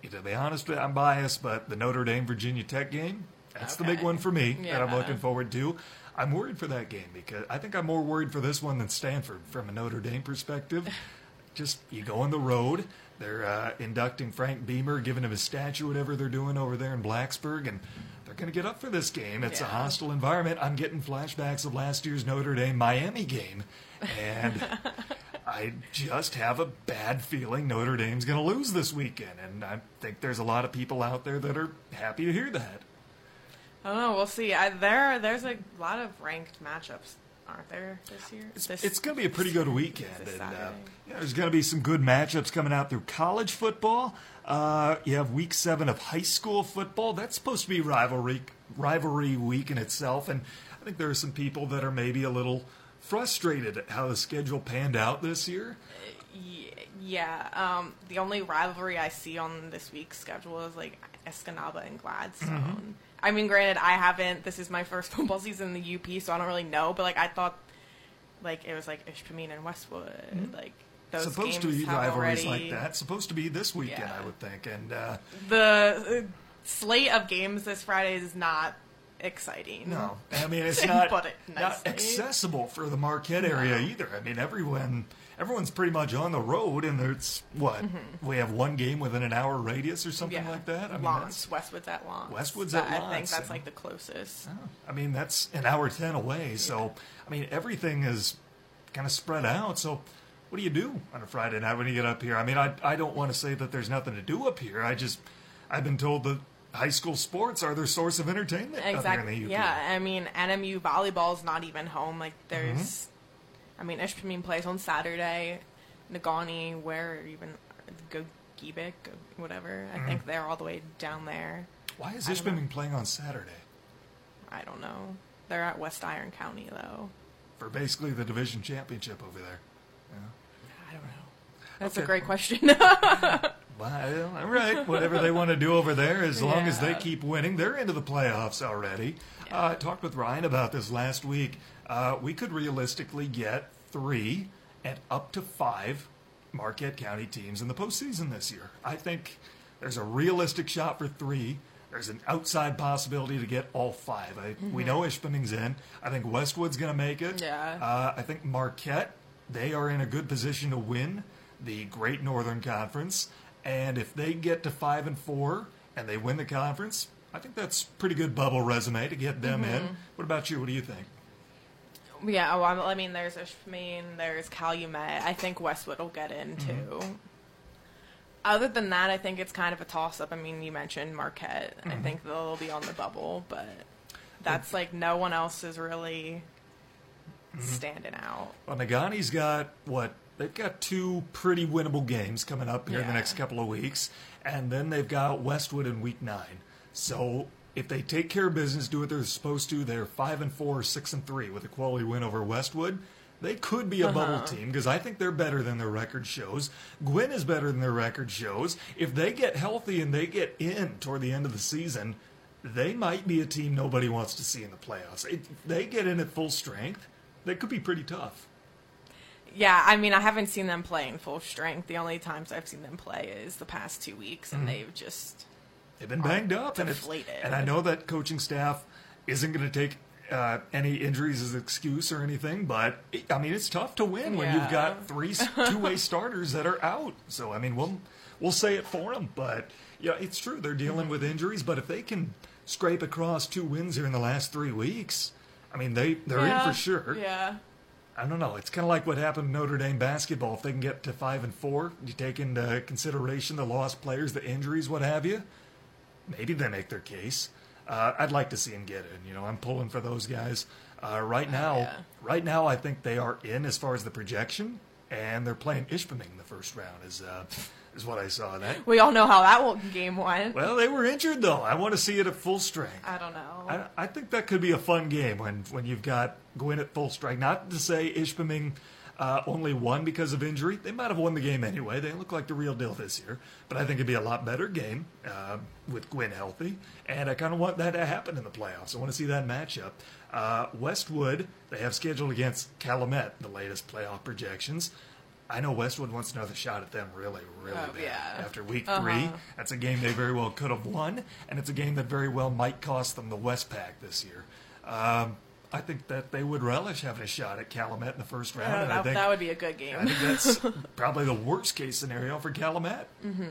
to be honest, I'm biased, but the Notre Dame Virginia Tech game. That's the big one for me that I'm looking forward to. I'm worried for that game because I think I'm more worried for this one than Stanford from a Notre Dame perspective. [laughs] Just you go on the road. They're uh, inducting Frank Beamer, giving him his statue, whatever they're doing over there in Blacksburg, and they're going to get up for this game. It's a hostile environment. I'm getting flashbacks of last year's Notre Dame Miami game, and [laughs] I just have a bad feeling Notre Dame's going to lose this weekend, and I think there's a lot of people out there that are happy to hear that. I don't know. We'll see. I, there, there's a lot of ranked matchups, aren't there this year? It's, This- it's going to be a pretty good weekend. And, uh, yeah, there's going to be some good matchups coming out through college football. Uh, you have week seven of high school football. That's supposed to be rivalry rivalry week in itself, and I think there are some people that are maybe a little frustrated at how the schedule panned out this year. Yeah. Um, the only rivalry I see on this week's schedule is like Escanaba and Gladstone. I mean, granted, I haven't. This is my first [laughs] football season in the UP, so I don't really know. But like, I thought like it was like Ishpeming and Westwood, like those Mm-hmm. Supposed to games be have rivalries already, like that. Supposed to be this weekend, Yeah. I would think. And uh, The uh, slate of games this Friday is not exciting. no, I mean it's [laughs] not, it not accessible for the Marquette area No. either. I mean everyone. Everyone's pretty much on the road, and there's what we have one game within an hour radius or something Mm-hmm. Yeah. like that. I mean, that's- Westwood's at. Westwood's That- at I think that's and- like the closest. I mean, that's an hour 10 away. So, I mean, everything is kind of spread out. So, what do you do on a Friday night when you get up here? I mean, I, I don't want to say that there's nothing to do up here. I just, I've been told that high school sports are their source of entertainment up here in Exactly. Yeah, I mean, NMU volleyball's not even home. Like, there's, Mm-hmm. I mean, Ishpeming plays on Saturday. Negaunee, where even go whatever. I think they're all the way down there. Why is. Ishpeming playing on Saturday? I don't know. They're at West Iron County though. For basically the division championship over there. I don't know. That's Okay. a great question. [laughs] Well, all [laughs] right. Whatever they want to do over there, as long as they keep winning, they're into the playoffs already. Uh, I talked with Ryan about this last week. Uh, we could realistically get three and up to five Marquette County teams in the postseason this year. I think there's a realistic shot for three. There's an outside possibility to get all five. I, We know Ishpeming's in. I think Westwood's going to make it. Yeah. Uh, I think Marquette, they are in a good position to win the Great Northern Conference. And if they get to five and four and they win the conference, I think that's pretty good bubble resume to get them Mm-hmm. in. What about you? What do you think? Yeah, well, I mean, there's Ishpeming, there's Calumet. I think Westwood will get in Mm-hmm. too. Other than that, I think it's kind of a toss up. I mean, you mentioned Marquette. I Mm-hmm. think they'll be on the bubble, but that's like no one else is really Mm-hmm. standing out. Well, Negaunee's got what? They've got two pretty winnable games coming up here in the next couple of weeks, and then they've got Westwood in week nine. So if they take care of business, do what they're supposed to, they're five and four, six and three with a quality win over Westwood. They could be a Uh-huh. bubble team because I think they're better than their record shows. Gwinn is better than their record shows. If they get healthy and they get in toward the end of the season, they might be a team nobody wants to see in the playoffs. If they get in at full strength, they could be pretty tough. Yeah, I mean, I haven't seen them play in full strength. The only times I've seen them play is the past two weeks, and they've just They've been banged up, and it's, deflated. and I know that coaching staff isn't going to take uh, any injuries as an excuse or anything, but I mean it's tough to win when you've got three two-way [laughs] starters that are out. So I mean we'll we'll say it for them, but yeah, it's true they're dealing with injuries. But if they can scrape across two wins here in the last three weeks, I mean they they're yeah, in for sure. Yeah, I don't know. It's kind of like what happened to Notre Dame basketball. If they can get to five and four, you take into consideration the lost players, the injuries, what have you. Maybe they make their case. Uh, I'd like to see them get in. You know, I'm pulling for those guys. Uh, right now, yeah. right now, I think they are in as far as the projection, and they're playing Ishpeming in the first round. Is uh, is what I saw. That we all know how that game went. well, they were injured though. I want to see it at full strength. I don't know. I, I think that could be a fun game when, when you've got Gwinn at full strength. Not to say Ishpeming uh, only won because of injury. They might have won the game anyway. They look like the real deal this year. But I think it'd be a lot better game uh, with Gwinn healthy. And I kind of want that to happen in the playoffs. I want to see that matchup. Uh, Westwood, they have scheduled against Calumet, the latest playoff projections. I know Westwood wants another shot at them really, really Oh, bad. yeah. After week Uh-huh. three, that's a game they very well could have won, and it's a game that very well might cost them the West Westpac this year. Um, I think that they would relish having a shot at Calumet in the first round, and I think that would be a good game. I think that's [laughs] probably the worst case scenario for Calumet. Mm-hmm.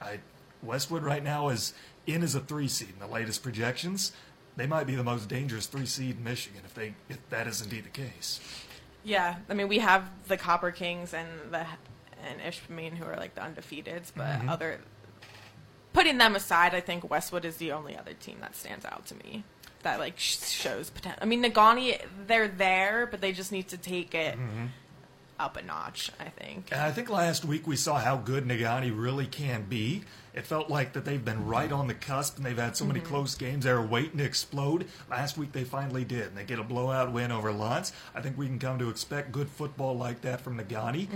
I, Westwood right now is in as a three seed in the latest projections. They might be the most dangerous three seed in Michigan if they if that is indeed the case. yeah, I mean, we have the Copper Kings and the and Ishpeming who are like the undefeateds, but Mm-hmm. other putting them aside, I think Westwood is the only other team that stands out to me that like sh- shows potential. I mean, Negaunee, they're there, but they just need to take it Mm-hmm. up a notch. I think. And I think last week we saw how good Negaunee really can be. It felt like that they've been right on the cusp and they've had so many close games. They were waiting to explode. Last week they finally did. And they get a blowout win over L'Anse. I think we can come to expect good football like that from Negaunee.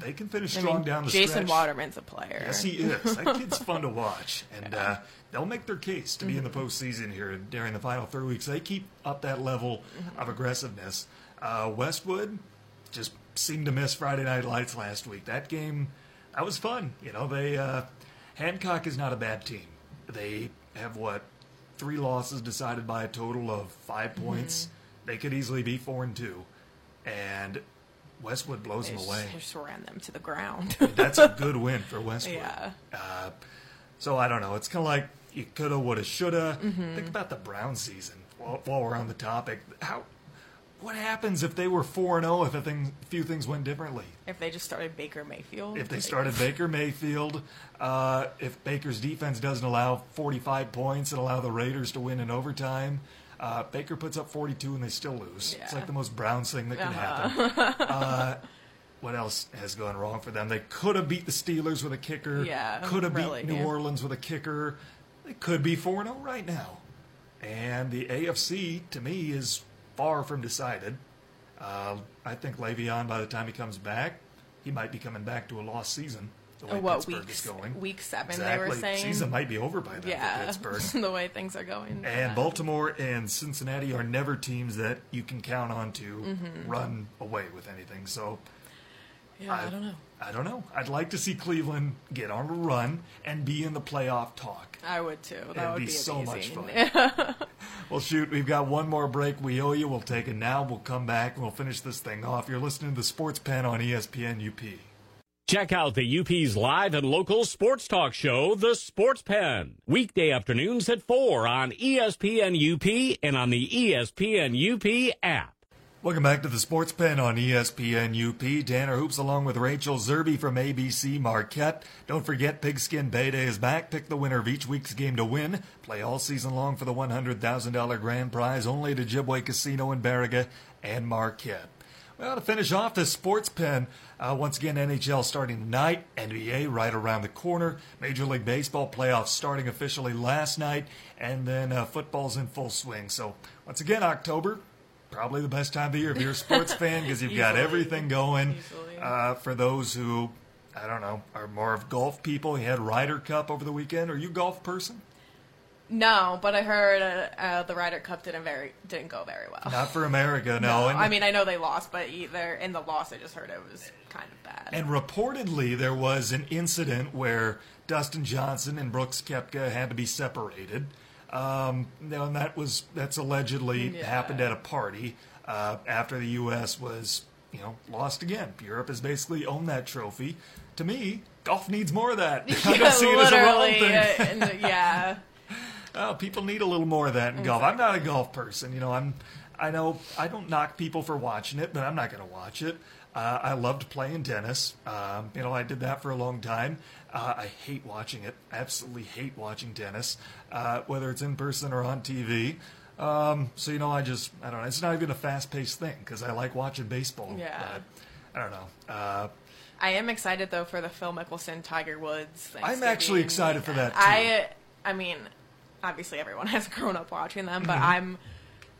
They can finish I strong mean, down the stretch. Jason stretch. Waterman's a player. Yes, he is. That [laughs] kid's fun to watch, and uh, they'll make their case to be in the postseason here during the final three weeks. They keep up that level of aggressiveness. Uh, Westwood, just seemed to miss Friday Night Lights last week. That game, that was fun. You know, they uh, Hancock is not a bad team. They have what three losses decided by a total of 5 Mm-hmm. points. They could easily be four and two, and Westwood blows them away. they just ran them to the ground. [laughs] That's a good win for [laughs] Westwood. yeah. Uh, so I don't know. It's kind of like you coulda, woulda, shoulda. Mm-hmm. Think about the Brown season. While, while we're on the topic, how what happens if they were four and zero? If a thing, few things went differently. If they just started Baker Mayfield. If they started [laughs] Baker Mayfield, uh, if Baker's defense doesn't allow 45 points and allow the Raiders to win in overtime, uh, Baker puts up 42 and they still lose. It's like the most Browns thing that can Uh-huh. happen. [laughs] uh, what else has gone wrong for them? They could have beat the Steelers with a kicker. Yeah, Could have really, beat New yeah. Orleans with a kicker. They could be 4 0 right now. And the AFC, to me, is far from decided. Uh, I think Le'Veon, by the time he comes back, he might be coming back to a lost season. The way Oh, what Pittsburgh week? is going. Week seven, exactly. they were saying. season might be over by then for yeah, [laughs] Pittsburgh. the way things are going. And. Baltimore and Cincinnati are never teams that you can count on to Mm-hmm. run away with anything. So Yeah, I, don't know. I don't know. I'd like to see Cleveland get on a run and be in the playoff talk. I would too. That It'd would be be, so much fun. [laughs] Well, shoot, we've got one more break we owe you. We'll take it now. We'll come back and we'll finish this thing off. You're listening to the Sports Pen on ESPN UP. Check out the UP's live and local sports talk show, The Sports Pen, weekday afternoons at 4 on ESPN UP and on the ESPN UP app. Welcome back to the Sports Pen on ESPN UP. Tanner Hoops along with Rachel Zerby from ABC Marquette. Don't forget Pigskin Bay Day is back. Pick the winner of each week's game to win. Play all season long for the $100,000 grand prize only at Ojibwa Casino in Baraga and Marquette. Well, to finish off this sports pen, uh, once again, NHL starting tonight, NBA right around the corner, Major League Baseball playoffs starting officially last night, and then uh, football's in full swing. So, once again, October, probably the best time of the year if you're a [laughs] sports fan because you've got everything going. Uh, for those who, I don't know, are more of golf people, you had Ryder Cup over the weekend. Are you a golf person? No, but I heard uh, uh, the Ryder Cup didn't very didn't go very well. Not for America, [laughs] no. and, I mean, I know they lost, but either in the loss, I just heard it was kind of bad. and reportedly, there was an incident where Dustin Johnson and Brooks Koepka had to be separated. Um, know, and that was that's allegedly Yeah. happened at a party uh, after the U.S. was you know lost again. Europe has basically owned that trophy. To me, golf needs more of that. I don't see it as a wrong thing. uh, and, yeah. [laughs] Oh, people need a little more of that in golf. I'm not a golf person. You know, I'm. I know I don't knock people for watching it, but I'm not going to watch it. Uh, I loved playing tennis. Um, you know, I did that for a long time. Uh, I hate watching it. Absolutely hate watching tennis, uh, whether it's in person or on TV. Um, so you know, I just I don't know. It's not even a fast-paced thing because I like watching baseball. Yeah. But I don't know. Uh, I am excited though for the Phil Mickelson Tiger Woods. I'm actually excited for that, weekend. I, I mean, obviously everyone [laughs] has grown up watching them, Mm-hmm. but I'm,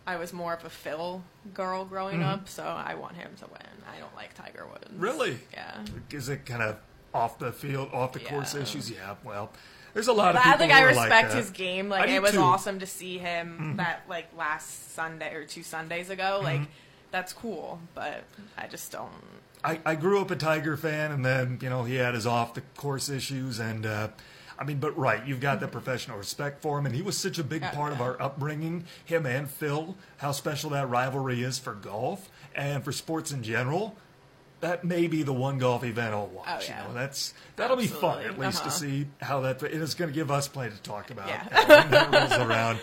I was more of a Phil girl growing Mm-hmm. up, so I want him to win. I don't like Tiger Woods. Really? Yeah. is it kind of off the field, off the course issues? Yeah. Well, there's a lot of But people. I think I are like respect his game. Like it was too. Mm-hmm. awesome to see him that like last Sunday or two Sundays ago. Like that's cool, but I just don't. I, I grew up a Tiger fan, and then you know he had his off the course issues, and uh, I mean, but right, you've got the professional respect for him, and he was such a big Yeah, part of our upbringing. Him and Phil, how special that rivalry is for golf and for sports in general. That may be the one golf event I'll watch. Oh, yeah. You know, that's that'll be fun at least to Uh-huh. see how that. It is going to give us plenty to talk about. Yeah. rolls around.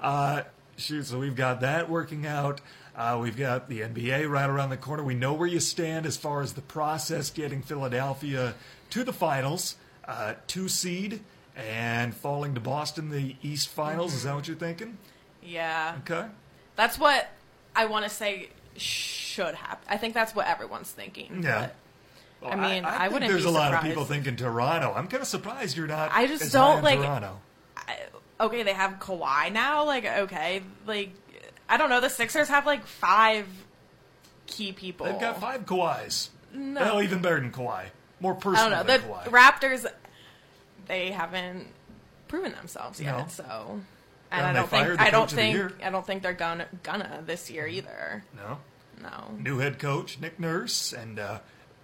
Uh, shoot, so we've got that working out. Uh, we've got the NBA right around the corner. We know where you stand as far as the process getting Philadelphia to the finals, uh, two seed, and falling to Boston the East Finals. Is that what you're thinking? Yeah, Okay. that's what I want to say should happen. I think that's what everyone's thinking. Yeah. but Well, I mean, I think wouldn't There's be a lot of people thinking Toronto. I'm kind of surprised you're not. I just as don't, like- Toronto. I, okay, they have Kawhi now. Like, okay, like I don't know. The Sixers have like five key people. They've got five Kawhis. No. Well, even better than Kawhi. More I personal don't know. than The Kawhi. Raptors, they haven't proven themselves yet. No. So, And and I don't think I don't coach of the think. I don't think they're gonna gonna this year mm-hmm. either. no. No. New head coach Nick Nurse and uh,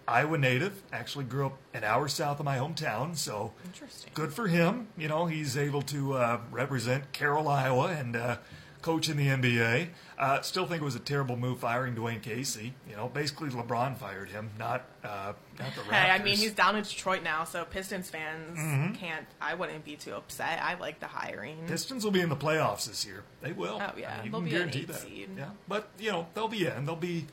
Iowa native. Actually grew up an hour south of my hometown, so Interesting. good for him. You know, he's able to uh, represent Carroll, Iowa, and uh, coach in the NBA. Uh, still think it was a terrible move firing Dwane Casey. You know, basically LeBron fired him, not uh, not the Raptors. Hey, I mean, he's down in Detroit now, so Pistons fans Mm-hmm. can't. I wouldn't be too upset. I like the hiring. Pistons will be in the playoffs this year. They will. Oh, yeah. I mean, you They'll can be an guarantee that. seed. Yeah, but you know they'll be in. They'll be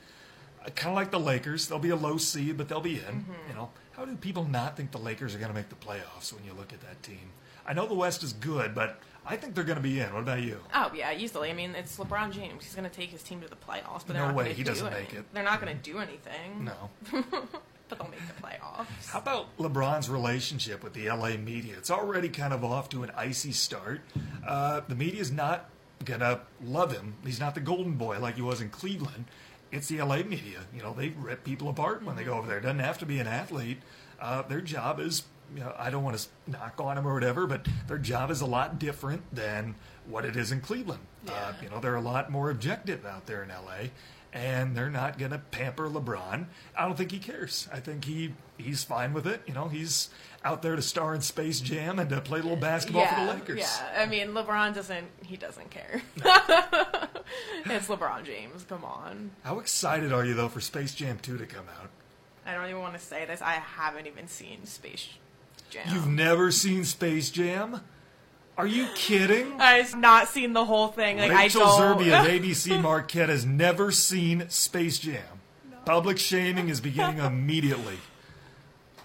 kind of like the Lakers. They'll be a low seed, but they'll be in. Mm-hmm. You know, how do people not think the Lakers are going to make the playoffs when you look at that team? I know the West is good, but I think they're going to be in. What about you? Oh yeah, easily. I mean, it's LeBron James. He's going to take his team to the playoffs, but they're No not way, he do doesn't any- make it. They're not going to do anything. No. [laughs] but they'll make the playoffs. How about LeBron's relationship with the LA media? It's already kind of off to an icy start. Uh, the media's not gonna love him. He's not the golden boy like he was in Cleveland. It's the LA media. You know, they rip people apart when they go over there. It doesn't have to be an athlete. Uh, their job is, you know, I don't want to knock on them or whatever, but their job is a lot different than what it is in Cleveland. Uh, you know, they're a lot more objective out there in LA, and they're not going to pamper LeBron. I don't think he cares. I think he he's fine with it. You know, he's out there to star in Space Jam and to play a little basketball yeah, for the Lakers. yeah. I mean, LeBron doesn't. He doesn't care. [laughs] it's LeBron James. Come on. How excited are you though for Space Jam 2 to come out? I don't even want to say this. I haven't even seen Space Jam. You've never seen Space Jam? Are you kidding? I've not seen the whole thing. Like Rachel I don't. Zerby of [laughs] ABC Marquette has never seen Space Jam. Public shaming is beginning [laughs] immediately.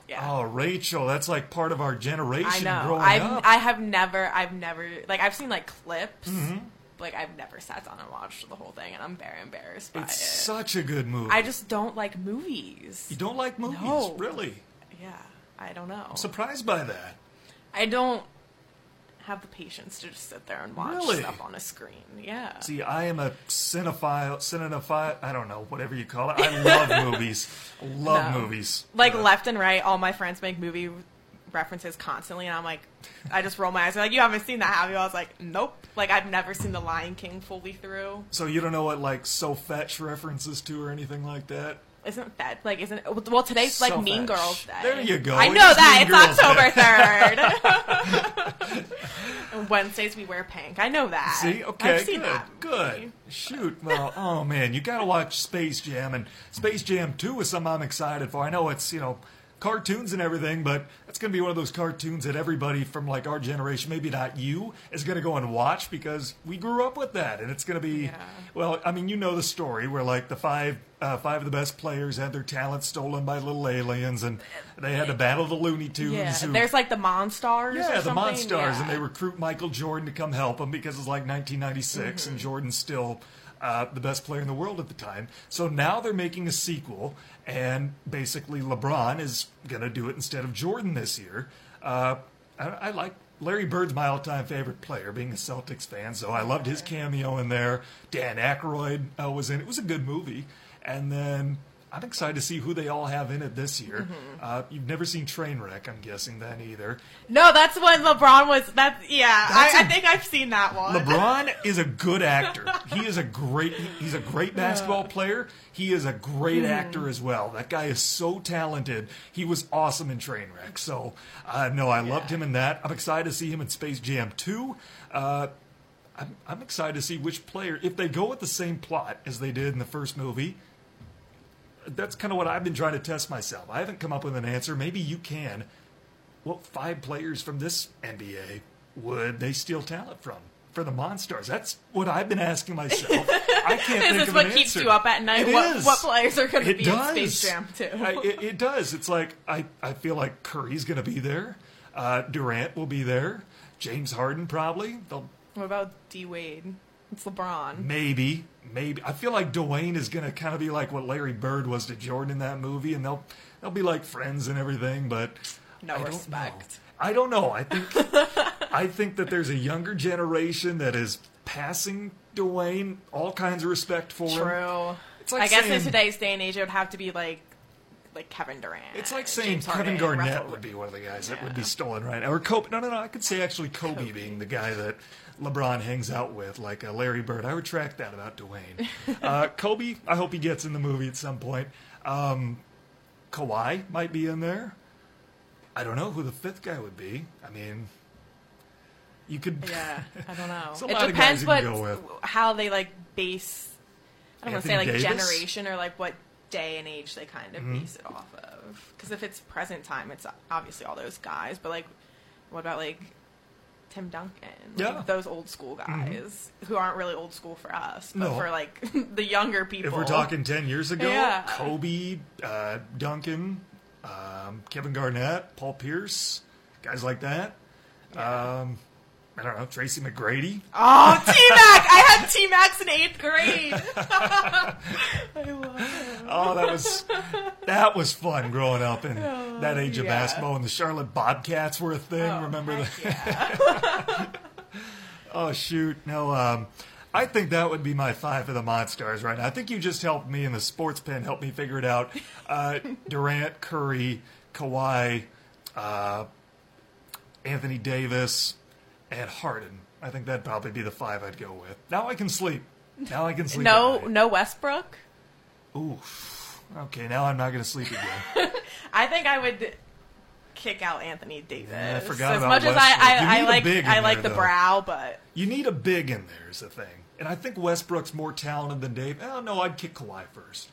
yeah. Oh, Rachel, that's like part of our generation I know. growing I've up. I have never I've never like I've seen like clips. Mm-hmm. Like I've never sat down and watched the whole thing, and I'm very embarrassed by it's it. such a good movie. I just don't like movies. you don't like movies, No. really? Yeah, I don't know. I'm surprised by that. I don't have the patience to just sit there and watch Really? stuff on a screen. Yeah. See, I am a cinephile, cinephile. I don't know, whatever you call it. I love [laughs] movies. Love No. movies. like Uh, left and right, all my friends make movie references constantly, and I'm like, I just roll my eyes. They're like, you haven't seen that, have you? I was like, nope. Like I've never seen The Lion King fully through. So you don't know what like so fetch references to or anything like that? Isn't that like isn't well today's like Mean. Girls Day. There you go. I know is that it's October third. [laughs] [laughs] Wednesdays we wear pink. I know that. See, okay, I've seen good, that. good. Shoot, well, oh man, you gotta watch Space Jam, and Space Jam Two is something I'm excited for. I know it's you know cartoons and everything, but that's gonna be one of those cartoons that everybody from like our generation, maybe not you, is gonna go and watch because we grew up with that, and it's gonna be Yeah. well. I mean, you know the story where like the five uh, five of the best players had their talent stolen by little aliens, and they had to battle the Looney Tunes. Yeah, who, there's like the Monstars. yeah, the. Monstars, and they recruit Michael Jordan to come help them because it's like 1996, Mm-hmm. and Jordan's still uh, the best player in the world at the time. So now they're making a sequel, and basically LeBron is going to do it instead of Jordan this year. Uh, I, I like Larry Bird's my all-time favorite player, being a Celtics fan, so I loved his cameo in there. Dan Aykroyd uh, was in it. It was a good movie, and then. I'm excited to see who they all have in it this year. Mm-hmm. Uh, you've never seen Trainwreck, I'm guessing, then either. No, that's when LeBron was. That's yeah. That's I a- I think I've seen that one. LeBron is a good [laughs] actor. He is a great he's a great basketball player. He is a great actor as well. That guy is so talented. He was awesome in Trainwreck. So, uh, no, I loved him in that. I'm excited to see him in Space Jam 2. Uh, I'm, I'm excited to see which player, if they go with the same plot as they did in the first movie, that's kind of what I've been trying to test myself. I haven't come up with an answer. Maybe you can. What five players from this NBA would they steal talent from? For the Monstars, that's what I've been asking myself. [laughs] I can't Is think this of what an keeps answer. you up at night? It what, what players are going to be does. in Space Jam too? I, it, it does. It's like I, I feel like Curry's going to be there. Uh, Durant will be there. James Harden probably. They'll what about D Wade? It's LeBron. Maybe, maybe. I feel like Dwyane is gonna kind of be like what Larry Bird was to Jordan in that movie, and they'll they'll be like friends and everything. But No I don't respect. know. I don't know. I think [laughs] I think that there's a younger generation that is passing Dwyane all kinds of respect for him. True. It's like I guess saying- in today's day and age, it would have to be like like Kevin Durant. It's like saying James Kevin Harden, Garnett Russell- would be one of the guys that would be stolen right now. Or Kobe. No, no, no. I could say actually Kobe, being the guy that LeBron hangs out with, like uh, Larry Bird. I retract that about Dwyane. uh, [laughs] Kobe, I hope he gets in the movie at some point. Um, Kawhi might be in there. I don't know who the fifth guy would be. I mean, you could. Yeah, I don't know. [laughs] It depends what go with. how they like base. I don't want to say like Davis? generation or like what day and age they kind of Mm-hmm. base it off of. Because if it's present time, it's obviously all those guys. But like, what about like Tim Duncan? Yeah. Mm-hmm. those old school guys who aren't really old school for us, but No. for like [laughs] the younger people. If we're talking 10 years ago, Yeah. Kobe, uh, Duncan, um, Kevin Garnett, Paul Pierce, guys like that. Um, I don't know, Tracy McGrady. Oh, T Mac! I had T Max in eighth grade. [laughs] I love. Oh, that was that was fun growing up in that age of Oh, basketball. And the Charlotte Bobcats were a thing. Oh, Remember that? Yeah. [laughs] Oh shoot, no. Um, I think that would be my five of the Monstars right now. I think you just helped me in the sports pen, Help me figure it out. [laughs] Uh, Durant, Curry, Kawhi, uh, Anthony Davis, and Harden. I think that'd probably be the five I'd go with. Now I can sleep. Now I can sleep. No, no Westbrook. Oof. Okay, now I'm not going to sleep again. [laughs] I think I would kick out Anthony Davis. Yeah, I forgot as about much as I, I, I like I like there, the though. brow, but You need a big in there is the thing. And I think Westbrook's more talented than Dave. Oh, no, I'd kick Kawhi first.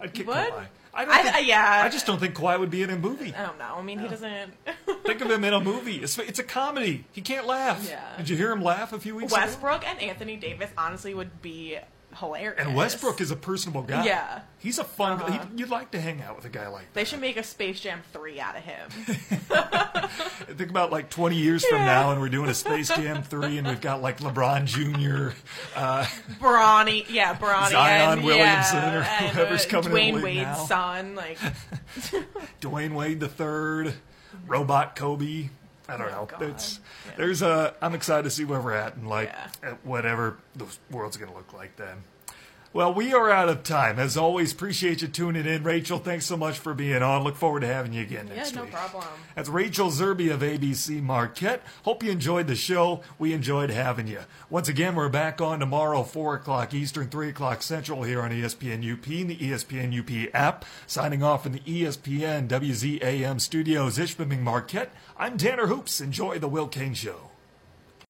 I'd kick Would? Kawhi. I, don't I- think- I- yeah. I just don't think Kawhi would be in a movie. I don't know. I mean, he doesn't. [laughs] Think of him in a movie. It's, it's a comedy. He can't laugh. Yeah. Did you hear him laugh a few weeks ago? Westbrook and Anthony Davis honestly would be hilarious. And Westbrook is a personable guy. Yeah. He's a fun Uh-huh. he, You'd like to hang out with a guy like They that. should make a Space Jam three out of him. [laughs] Think about like 20 years from now and we're doing a Space Jam 3 and we've got like LeBron Jr., Bronny, yeah, Bronny, Zion and, Williamson yeah, or and, whoever's uh, coming in Dwyane league Wade's now. son, like [laughs] Dwyane Wade the third, Robot Kobe. I don't Oh, know. God. It's Yeah. there's a. I'm excited to see where we're at and like Yeah. at whatever the world's going to look like then. Well, we are out of time. As always, appreciate you tuning in. Rachel, thanks so much for being on. Look forward to having you again next week. yeah, no week. No problem. That's Rachel Zerby of ABC Marquette. Hope you enjoyed the show. We enjoyed having you. Once again, we're back on tomorrow, 4 o'clock Eastern, 3 o'clock Central here on ESPN UP and the ESPN UP app. Signing off from the ESPN WZAM studios, Ishpeming Marquette. I'm Tanner Hoops. Enjoy the Will Cain Show.